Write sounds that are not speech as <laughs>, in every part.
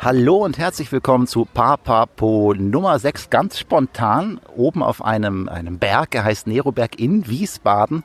Hallo und herzlich willkommen zu Papapo Nummer 6, ganz spontan, oben auf einem, einem Berg, er heißt Neroberg in Wiesbaden.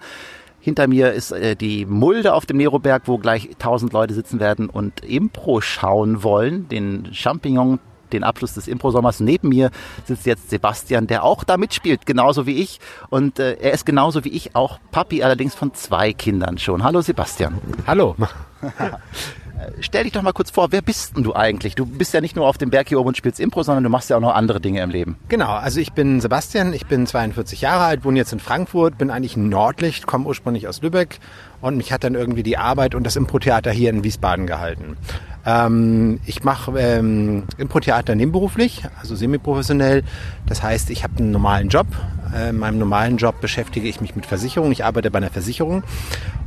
Hinter mir ist äh, die Mulde auf dem Neroberg, wo gleich tausend Leute sitzen werden und Impro schauen wollen, den Champignon den Abschluss des Impro-Sommers. Neben mir sitzt jetzt Sebastian, der auch da mitspielt, genauso wie ich. Und äh, er ist genauso wie ich auch Papi, allerdings von zwei Kindern schon. Hallo Sebastian. Hallo. <laughs> Stell dich doch mal kurz vor, wer bist denn du eigentlich? Du bist ja nicht nur auf dem Berg hier oben und spielst Impro, sondern du machst ja auch noch andere Dinge im Leben. Genau, also ich bin Sebastian, ich bin 42 Jahre alt, wohne jetzt in Frankfurt, bin eigentlich Nordlicht, komme ursprünglich aus Lübeck und mich hat dann irgendwie die Arbeit und das Impro-Theater hier in Wiesbaden gehalten. Ähm, ich mache ähm, Impro-Theater nebenberuflich, also semi-professionell. Das heißt, ich habe einen normalen Job. Äh, in meinem normalen Job beschäftige ich mich mit Versicherung. Ich arbeite bei einer Versicherung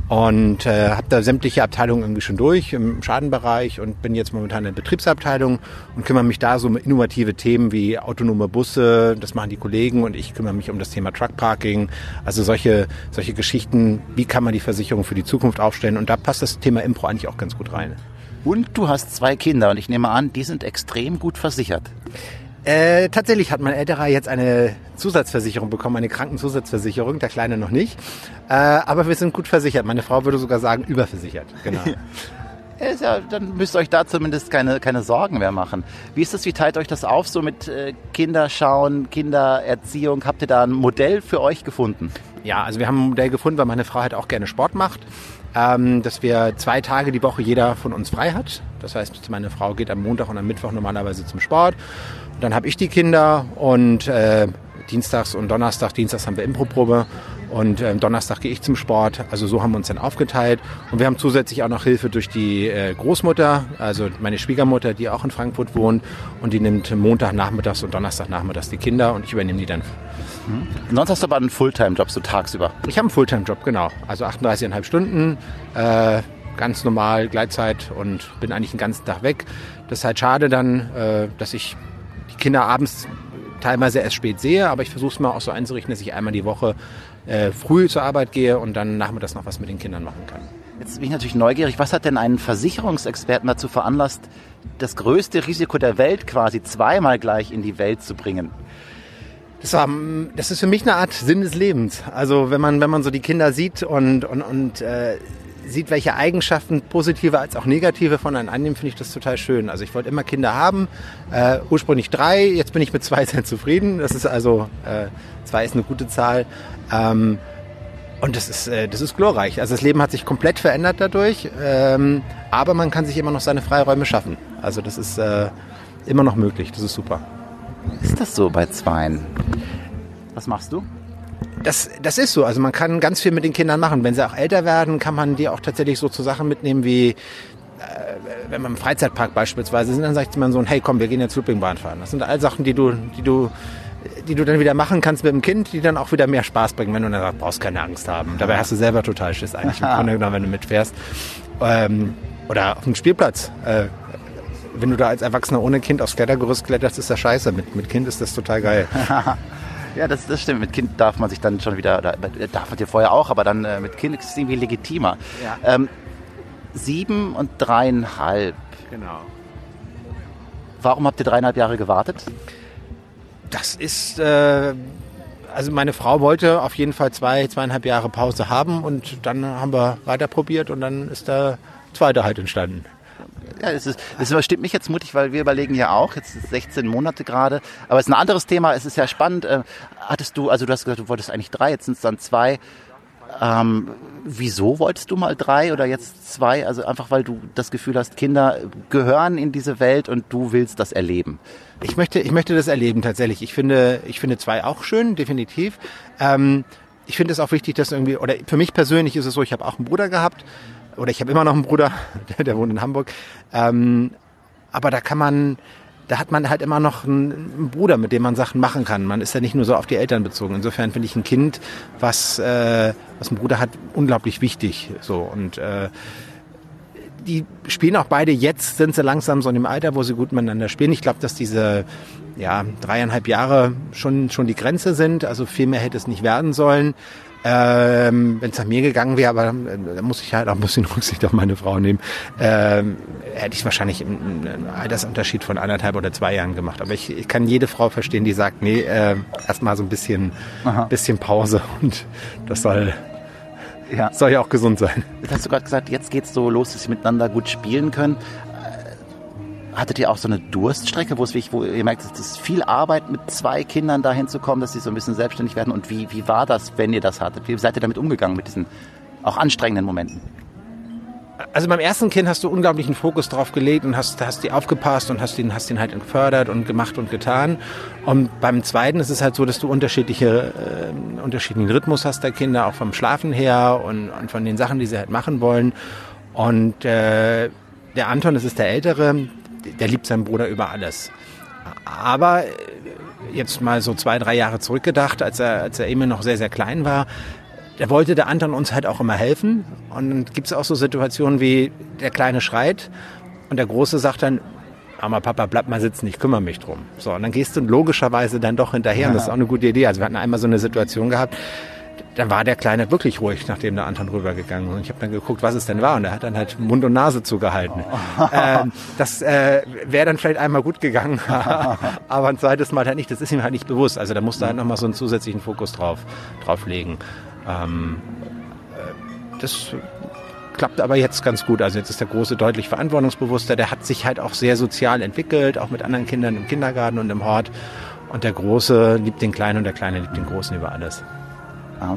und äh, habe da sämtliche Abteilungen irgendwie schon durch im Schadenbereich und bin jetzt momentan in der Betriebsabteilung und kümmere mich da so um innovative Themen wie autonome Busse, das machen die Kollegen und ich kümmere mich um das Thema Truckparking, also solche solche Geschichten, wie kann man die Versicherung für die Zukunft aufstellen und da passt das Thema Impro eigentlich auch ganz gut rein. Und du hast zwei Kinder und ich nehme an, die sind extrem gut versichert. Äh, tatsächlich hat mein älterer jetzt eine Zusatzversicherung bekommen, eine Krankenzusatzversicherung, der Kleine noch nicht. Äh, aber wir sind gut versichert. Meine Frau würde sogar sagen, überversichert. Genau. <laughs> Ja, dann müsst ihr euch da zumindest keine, keine Sorgen mehr machen. Wie ist das, wie teilt euch das auf, so mit äh, Kinderschauen, Kindererziehung? Habt ihr da ein Modell für euch gefunden? Ja, also wir haben ein Modell gefunden, weil meine Frau halt auch gerne Sport macht. Ähm, dass wir zwei Tage die Woche jeder von uns frei hat. Das heißt, meine Frau geht am Montag und am Mittwoch normalerweise zum Sport. Dann habe ich die Kinder und äh, Dienstags und Donnerstag, Dienstags haben wir Improprobe und äh, Donnerstag gehe ich zum Sport. Also so haben wir uns dann aufgeteilt. Und wir haben zusätzlich auch noch Hilfe durch die äh, Großmutter, also meine Schwiegermutter, die auch in Frankfurt wohnt. Und die nimmt Montagnachmittags und Donnerstagnachmittags die Kinder und ich übernehme die dann. Mhm. Sonst hast du aber einen Fulltime-Job, so tagsüber. Ich habe einen Fulltime-Job, genau. Also 38,5 Stunden. Äh, ganz normal, Gleitzeit und bin eigentlich den ganzen Tag weg. Das ist halt schade dann, äh, dass ich Kinder abends teilweise erst spät sehe, aber ich versuche es mal auch so einzurichten, dass ich einmal die Woche äh, früh zur Arbeit gehe und dann nachmittags noch was mit den Kindern machen kann. Jetzt bin ich natürlich neugierig, was hat denn einen Versicherungsexperten dazu veranlasst, das größte Risiko der Welt quasi zweimal gleich in die Welt zu bringen? Das, war, das ist für mich eine Art Sinn des Lebens. Also wenn man, wenn man so die Kinder sieht und, und, und äh, sieht, welche Eigenschaften positive als auch negative von einem annehmen, finde ich das total schön. Also ich wollte immer Kinder haben, äh, ursprünglich drei, jetzt bin ich mit zwei <laughs> sehr zufrieden. Das ist also, äh, zwei ist eine gute Zahl. Ähm, und das ist, äh, das ist glorreich. Also das Leben hat sich komplett verändert dadurch, ähm, aber man kann sich immer noch seine Freiräume schaffen. Also das ist äh, immer noch möglich, das ist super. Ist das so bei Zweien? Was machst du? Das, das ist so. Also man kann ganz viel mit den Kindern machen. Wenn sie auch älter werden, kann man die auch tatsächlich so zu Sachen mitnehmen wie, äh, wenn man im Freizeitpark beispielsweise sind, dann sagt man so, hey komm, wir gehen jetzt Loopingbahn fahren. Das sind all Sachen, die du, die du die du dann wieder machen kannst mit dem Kind, die dann auch wieder mehr Spaß bringen, wenn du dann sagst, brauchst keine Angst haben. Dabei hast du selber total Schiss eigentlich im Grunde genommen, wenn du mitfährst. Ähm, oder auf dem Spielplatz. Äh, wenn du da als Erwachsener ohne Kind aufs Klettergerüst kletterst, ist das scheiße. Mit, mit Kind ist das total geil. <laughs> Ja, das, das stimmt. Mit Kind darf man sich dann schon wieder, oder, darf man dir vorher auch, aber dann äh, mit Kind ist es irgendwie legitimer. Ja. Ähm, sieben und dreieinhalb. Genau. Warum habt ihr dreieinhalb Jahre gewartet? Das ist, äh, also meine Frau wollte auf jeden Fall zwei, zweieinhalb Jahre Pause haben und dann haben wir weiter probiert und dann ist der zweite halt entstanden ja, es ist, es stimmt mich jetzt mutig, weil wir überlegen ja auch, jetzt ist 16 Monate gerade, aber es ist ein anderes Thema, es ist ja spannend. Äh, hattest du, also du hast gesagt, du wolltest eigentlich drei, jetzt sind es dann zwei. Ähm, wieso wolltest du mal drei oder jetzt zwei? Also einfach, weil du das Gefühl hast, Kinder gehören in diese Welt und du willst das erleben. Ich möchte, ich möchte das erleben tatsächlich. Ich finde, ich finde zwei auch schön, definitiv. Ähm, ich finde es auch wichtig, dass irgendwie, oder für mich persönlich ist es so, ich habe auch einen Bruder gehabt oder ich habe immer noch einen Bruder, <laughs> der, der wohnt in Hamburg. Ähm, aber da kann man, da hat man halt immer noch einen Bruder, mit dem man Sachen machen kann. Man ist ja nicht nur so auf die Eltern bezogen. Insofern finde ich ein Kind, was, äh, was einen Bruder hat, unglaublich wichtig. So und äh, die spielen auch beide jetzt, sind sie langsam so in dem Alter, wo sie gut miteinander spielen. Ich glaube, dass diese ja, dreieinhalb Jahre schon, schon die Grenze sind. Also viel mehr hätte es nicht werden sollen. Ähm, Wenn es nach mir gegangen wäre, aber äh, da muss ich halt auch ein bisschen <laughs> Rücksicht auf meine Frau nehmen, ähm, hätte ich wahrscheinlich einen Altersunterschied von anderthalb oder zwei Jahren gemacht. Aber ich, ich kann jede Frau verstehen, die sagt, nee, äh, erstmal so ein bisschen, bisschen Pause <laughs> und das soll, ja. soll ja auch gesund sein. Jetzt hast du gerade gesagt, jetzt geht's so los, dass sie miteinander gut spielen können. Hattet ihr auch so eine Durststrecke, wo es wirklich, wo ihr merkt, es ist viel Arbeit, mit zwei Kindern dahin zu kommen, dass sie so ein bisschen selbstständig werden? Und wie, wie war das, wenn ihr das hattet? Wie seid ihr damit umgegangen, mit diesen auch anstrengenden Momenten? Also beim ersten Kind hast du unglaublichen Fokus drauf gelegt und hast, hast die aufgepasst und hast ihn, hast ihn halt gefördert und gemacht und getan. Und beim zweiten ist es halt so, dass du unterschiedliche, äh, unterschiedlichen Rhythmus hast der Kinder, auch vom Schlafen her und, und von den Sachen, die sie halt machen wollen. Und äh, der Anton, das ist der Ältere, der liebt seinen Bruder über alles. Aber äh, jetzt mal so zwei, drei Jahre zurückgedacht, als er, als er Emil noch sehr, sehr klein war, da wollte der Anton uns halt auch immer helfen. Und dann gibt es auch so Situationen wie, der Kleine schreit und der Große sagt dann, Mama, Papa, bleib mal sitzen, ich kümmere mich drum. So, und dann gehst du logischerweise dann doch hinterher ja. und das ist auch eine gute Idee. Also wir hatten einmal so eine Situation gehabt, dann war der Kleine wirklich ruhig, nachdem der Anton rübergegangen ist. Und ich habe dann geguckt, was es denn war. Und er hat dann halt Mund und Nase zugehalten. Oh. <laughs> Ähm, das äh, wäre dann vielleicht einmal gut gegangen, <laughs> aber ein zweites Mal halt nicht. Das ist ihm halt nicht bewusst. Also da musste halt nochmal so einen zusätzlichen Fokus drauf, drauf legen. Ähm, äh, das klappt aber jetzt ganz gut. Also jetzt ist der Große deutlich verantwortungsbewusster. Der hat sich halt auch sehr sozial entwickelt, auch mit anderen Kindern im Kindergarten und im Hort. Und der Große liebt den Kleinen und der Kleine liebt den Großen über alles.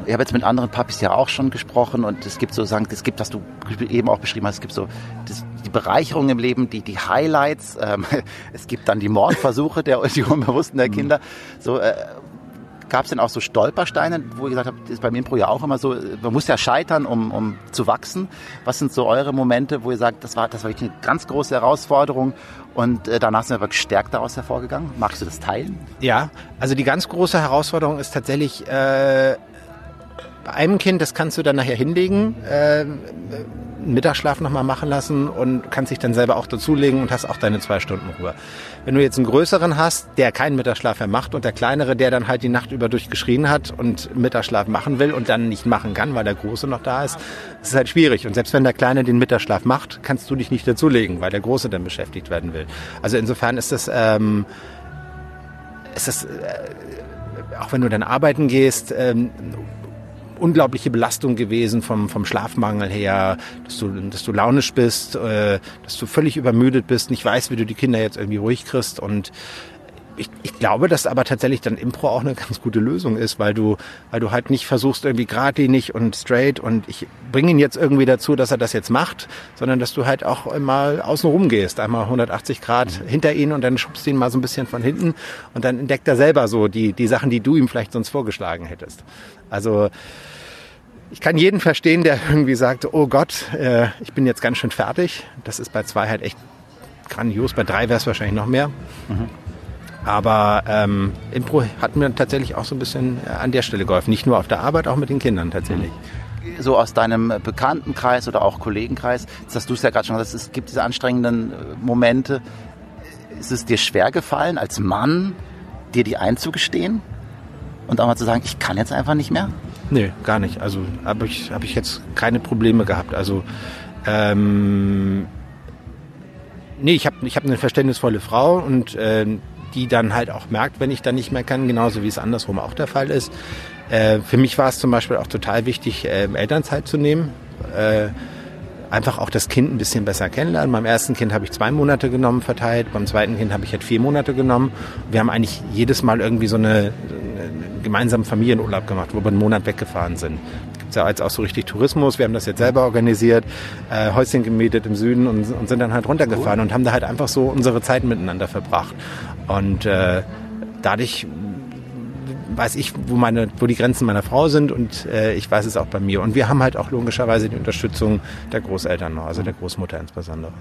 Ich habe jetzt mit anderen Papis ja auch schon gesprochen und es gibt so sagen, es gibt, was du eben auch beschrieben hast, es gibt so das, die Bereicherung im Leben, die, die Highlights, ähm, <laughs> es gibt dann die Mordversuche der <laughs> die Unbewussten der mhm. Kinder. So, äh, Gab es denn auch so Stolpersteine, wo ihr gesagt habt, ist beim Impro ja auch immer so, man muss ja scheitern, um, um zu wachsen. Was sind so eure Momente, wo ihr sagt, das war, das war wirklich eine ganz große Herausforderung und äh, danach sind wir gestärkt daraus hervorgegangen? Magst du das teilen? Ja, also die ganz große Herausforderung ist tatsächlich äh, bei einem Kind, das kannst du dann nachher hinlegen, äh, Mittagsschlaf nochmal machen lassen und kannst dich dann selber auch dazulegen und hast auch deine zwei Stunden Ruhe. Wenn du jetzt einen größeren hast, der keinen Mittagsschlaf mehr macht und der kleinere, der dann halt die Nacht über durchgeschrien hat und Mittagsschlaf machen will und dann nicht machen kann, weil der Große noch da ist, ist es halt schwierig. Und selbst wenn der Kleine den Mittagsschlaf macht, kannst du dich nicht dazulegen, weil der Große dann beschäftigt werden will. Also insofern ist das, ähm, ist das, äh, auch wenn du dann arbeiten gehst, ähm, unglaubliche Belastung gewesen vom, vom Schlafmangel her, dass du, dass du launisch bist, äh, dass du völlig übermüdet bist, nicht weißt, wie du die Kinder jetzt irgendwie ruhig kriegst. Und ich, ich glaube, dass aber tatsächlich dann Impro auch eine ganz gute Lösung ist, weil du, weil du halt nicht versuchst irgendwie geradlinig und straight und ich bringe ihn jetzt irgendwie dazu, dass er das jetzt macht, sondern dass du halt auch mal außen rum gehst, einmal 180 Grad hinter ihn und dann schubst ihn mal so ein bisschen von hinten und dann entdeckt er selber so die, die Sachen, die du ihm vielleicht sonst vorgeschlagen hättest. Also ich kann jeden verstehen, der irgendwie sagt, oh Gott, äh, ich bin jetzt ganz schön fertig. Das ist bei zwei halt echt grandios. Bei drei wäre es wahrscheinlich noch mehr. Mhm. Aber ähm, Impro hat mir tatsächlich auch so ein bisschen äh, an der Stelle geholfen. Nicht nur auf der Arbeit, auch mit den Kindern tatsächlich. So aus deinem Bekanntenkreis oder auch Kollegenkreis, jetzt hast du es ja gerade schon gesagt, es gibt diese anstrengenden äh, Momente. Ist es dir schwer gefallen, als Mann dir die einzugestehen? Und auch mal zu sagen, ich kann jetzt einfach nicht mehr? Nee, gar nicht. Also habe ich, hab ich jetzt keine Probleme gehabt. Also ähm, nee, ich habe ich hab eine verständnisvolle Frau und äh, die dann halt auch merkt, wenn ich dann nicht mehr kann, genauso wie es andersrum auch der Fall ist. Äh, für mich war es zum Beispiel auch total wichtig, äh, Elternzeit zu nehmen. Äh, einfach auch das Kind ein bisschen besser kennenlernen. Beim ersten Kind habe ich zwei Monate genommen verteilt, beim zweiten Kind habe ich halt vier Monate genommen. Wir haben eigentlich jedes Mal irgendwie so eine, gemeinsamen Familienurlaub gemacht, wo wir einen Monat weggefahren sind. Gibt ja jetzt auch so richtig Tourismus. Wir haben das jetzt selber organisiert, äh, Häuschen gemietet im Süden und, und sind dann halt runtergefahren cool. und haben da halt einfach so unsere Zeit miteinander verbracht. Und äh, dadurch weiß ich, wo meine, wo die Grenzen meiner Frau sind und äh, ich weiß es auch bei mir. Und wir haben halt auch logischerweise die Unterstützung der Großeltern noch, also der Großmutter insbesondere.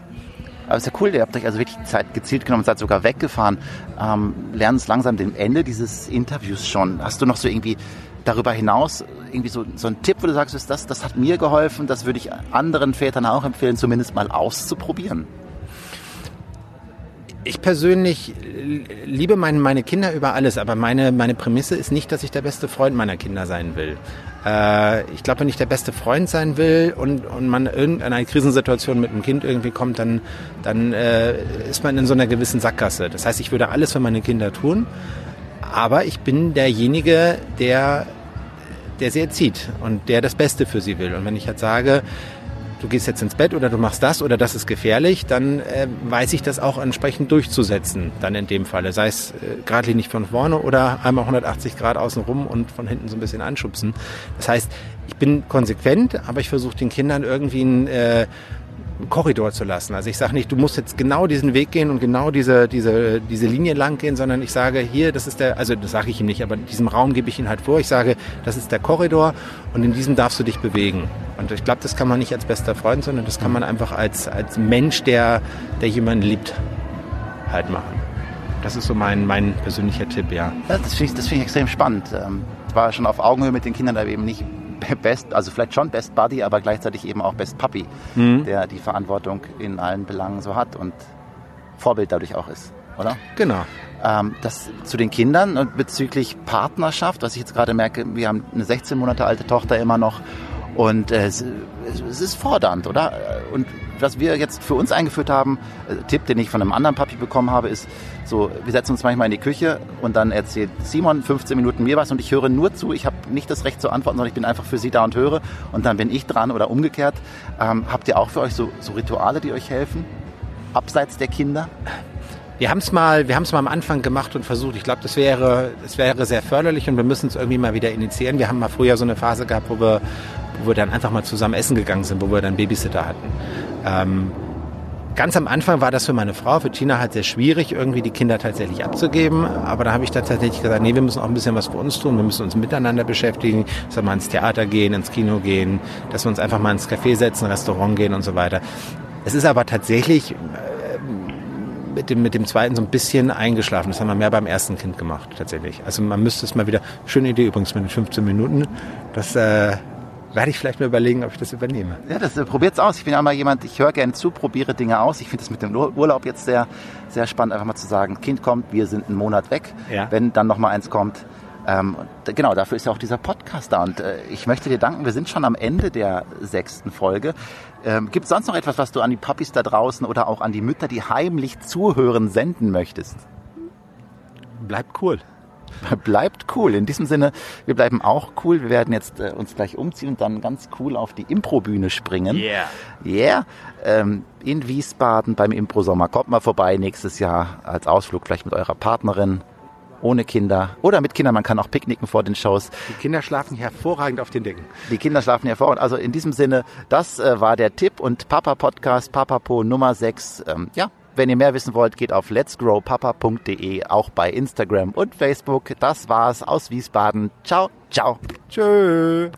Aber es ist ja cool, ihr habt euch also wirklich Zeit gezielt genommen, seid sogar weggefahren. Ähm, lernen es langsam dem Ende dieses Interviews schon. Hast du noch so irgendwie darüber hinaus irgendwie so, so ein Tipp, wo du sagst, das, das hat mir geholfen, das würde ich anderen Vätern auch empfehlen, zumindest mal auszuprobieren? ich persönlich liebe meine, meine Kinder über alles, aber meine, meine Prämisse ist nicht, dass ich der beste Freund meiner Kinder sein will. Äh, ich glaube, wenn ich der beste Freund sein will und, und man in eine Krisensituation mit einem Kind irgendwie kommt, dann, dann äh, ist man in so einer gewissen Sackgasse. Das heißt, ich würde alles für meine Kinder tun, aber ich bin derjenige, der, der sie erzieht und der das Beste für sie will. Und wenn ich jetzt sage, du gehst jetzt ins Bett oder du machst das oder das ist gefährlich, dann äh, weiß ich das auch entsprechend durchzusetzen, dann in dem Falle. Sei es äh, geradlinig von vorne oder einmal 180 Grad außen rum und von hinten so ein bisschen anschubsen. Das heißt, ich bin konsequent, aber ich versuche den Kindern irgendwie ein äh, Korridor zu lassen. Also ich sage nicht, du musst jetzt genau diesen Weg gehen und genau diese, diese, diese Linie lang gehen, sondern ich sage hier, das ist der, also das sage ich ihm nicht, aber in diesem Raum gebe ich ihn halt vor. Ich sage, das ist der Korridor und in diesem darfst du dich bewegen. Und ich glaube, das kann man nicht als bester Freund, sondern das kann man einfach als, als Mensch, der, der jemanden liebt, halt machen. Das ist so mein, mein persönlicher Tipp, ja. das finde ich, find ich extrem spannend. Ähm, ich war schon auf Augenhöhe mit den Kindern, da eben nicht <laughs> Best, also vielleicht schon Best Buddy, aber gleichzeitig eben auch Best Puppy, mhm. der die Verantwortung in allen Belangen so hat und Vorbild dadurch auch ist, oder? Genau. Ähm, das zu den Kindern und bezüglich Partnerschaft, was ich jetzt gerade merke, wir haben eine 16 Monate alte Tochter immer noch und äh, es, ist fordernd, oder? Und was wir jetzt für uns eingeführt haben, äh, Tipp, den ich von einem anderen Papi bekommen habe, ist so, wir setzen uns manchmal in die Küche und dann erzählt Simon 15 Minuten mir was und ich höre nur zu. Ich habe nicht das Recht zu antworten, sondern ich bin einfach für sie da und höre und dann bin ich dran oder umgekehrt. Ähm, habt ihr auch für euch so, so Rituale, die euch helfen? Abseits der Kinder? Wir haben es mal, wir haben es mal am Anfang gemacht und versucht. Ich glaube, das wäre, das wäre sehr förderlich und wir müssen es irgendwie mal wieder initiieren. Wir haben mal früher so eine Phase gehabt, wo wir, wo wir dann einfach mal zusammen essen gegangen sind, wo wir dann Babysitter hatten. Ähm, ganz am Anfang war das für meine Frau, für Tina halt sehr schwierig, irgendwie die Kinder tatsächlich abzugeben. Aber da habe ich dann tatsächlich gesagt, nee, wir müssen auch ein bisschen was für uns tun. Wir müssen uns miteinander beschäftigen, dass wir mal ins Theater gehen, ins Kino gehen, dass wir uns einfach mal ins Café setzen, Restaurant gehen und so weiter. Es ist aber tatsächlich mit dem, mit dem zweiten so ein bisschen eingeschlafen. Das haben wir mehr beim ersten Kind gemacht, tatsächlich. Also man müsste es mal wieder, schöne Idee übrigens mit den 15 Minuten, das äh, werde ich vielleicht mal überlegen, ob ich das übernehme. Ja, das äh, probiert's aus. Ich bin ja mal jemand, ich höre gerne zu, probiere Dinge aus. Ich finde das mit dem Urlaub jetzt sehr, sehr spannend, einfach mal zu sagen, Kind kommt, wir sind einen Monat weg. Ja. Wenn dann noch mal eins kommt, ähm, genau, dafür ist ja auch dieser Podcast da. Und äh, ich möchte dir danken, wir sind schon am Ende der sechsten Folge. Ähm, Gibt es sonst noch etwas, was du an die Puppies da draußen oder auch an die Mütter, die heimlich zuhören, senden möchtest? Bleibt cool. <laughs> bleibt cool. In diesem Sinne, wir bleiben auch cool. Wir werden jetzt äh, uns gleich umziehen und dann ganz cool auf die Improbühne springen. Yeah. Yeah. Ähm, in Wiesbaden beim Impro-Sommer. Kommt mal vorbei nächstes Jahr als Ausflug, vielleicht mit eurer Partnerin. Ohne Kinder oder mit Kindern, man kann auch picknicken vor den Shows. Die Kinder schlafen hervorragend auf den Decken. Die Kinder schlafen hervorragend. Also in diesem Sinne, das äh, war der Tipp und Papa Podcast, Papapo Nummer 6. Ähm, ja, wenn ihr mehr wissen wollt, geht auf letsgrowpapa.de, auch bei Instagram und Facebook. Das war's aus Wiesbaden. Ciao, ciao. Tschö.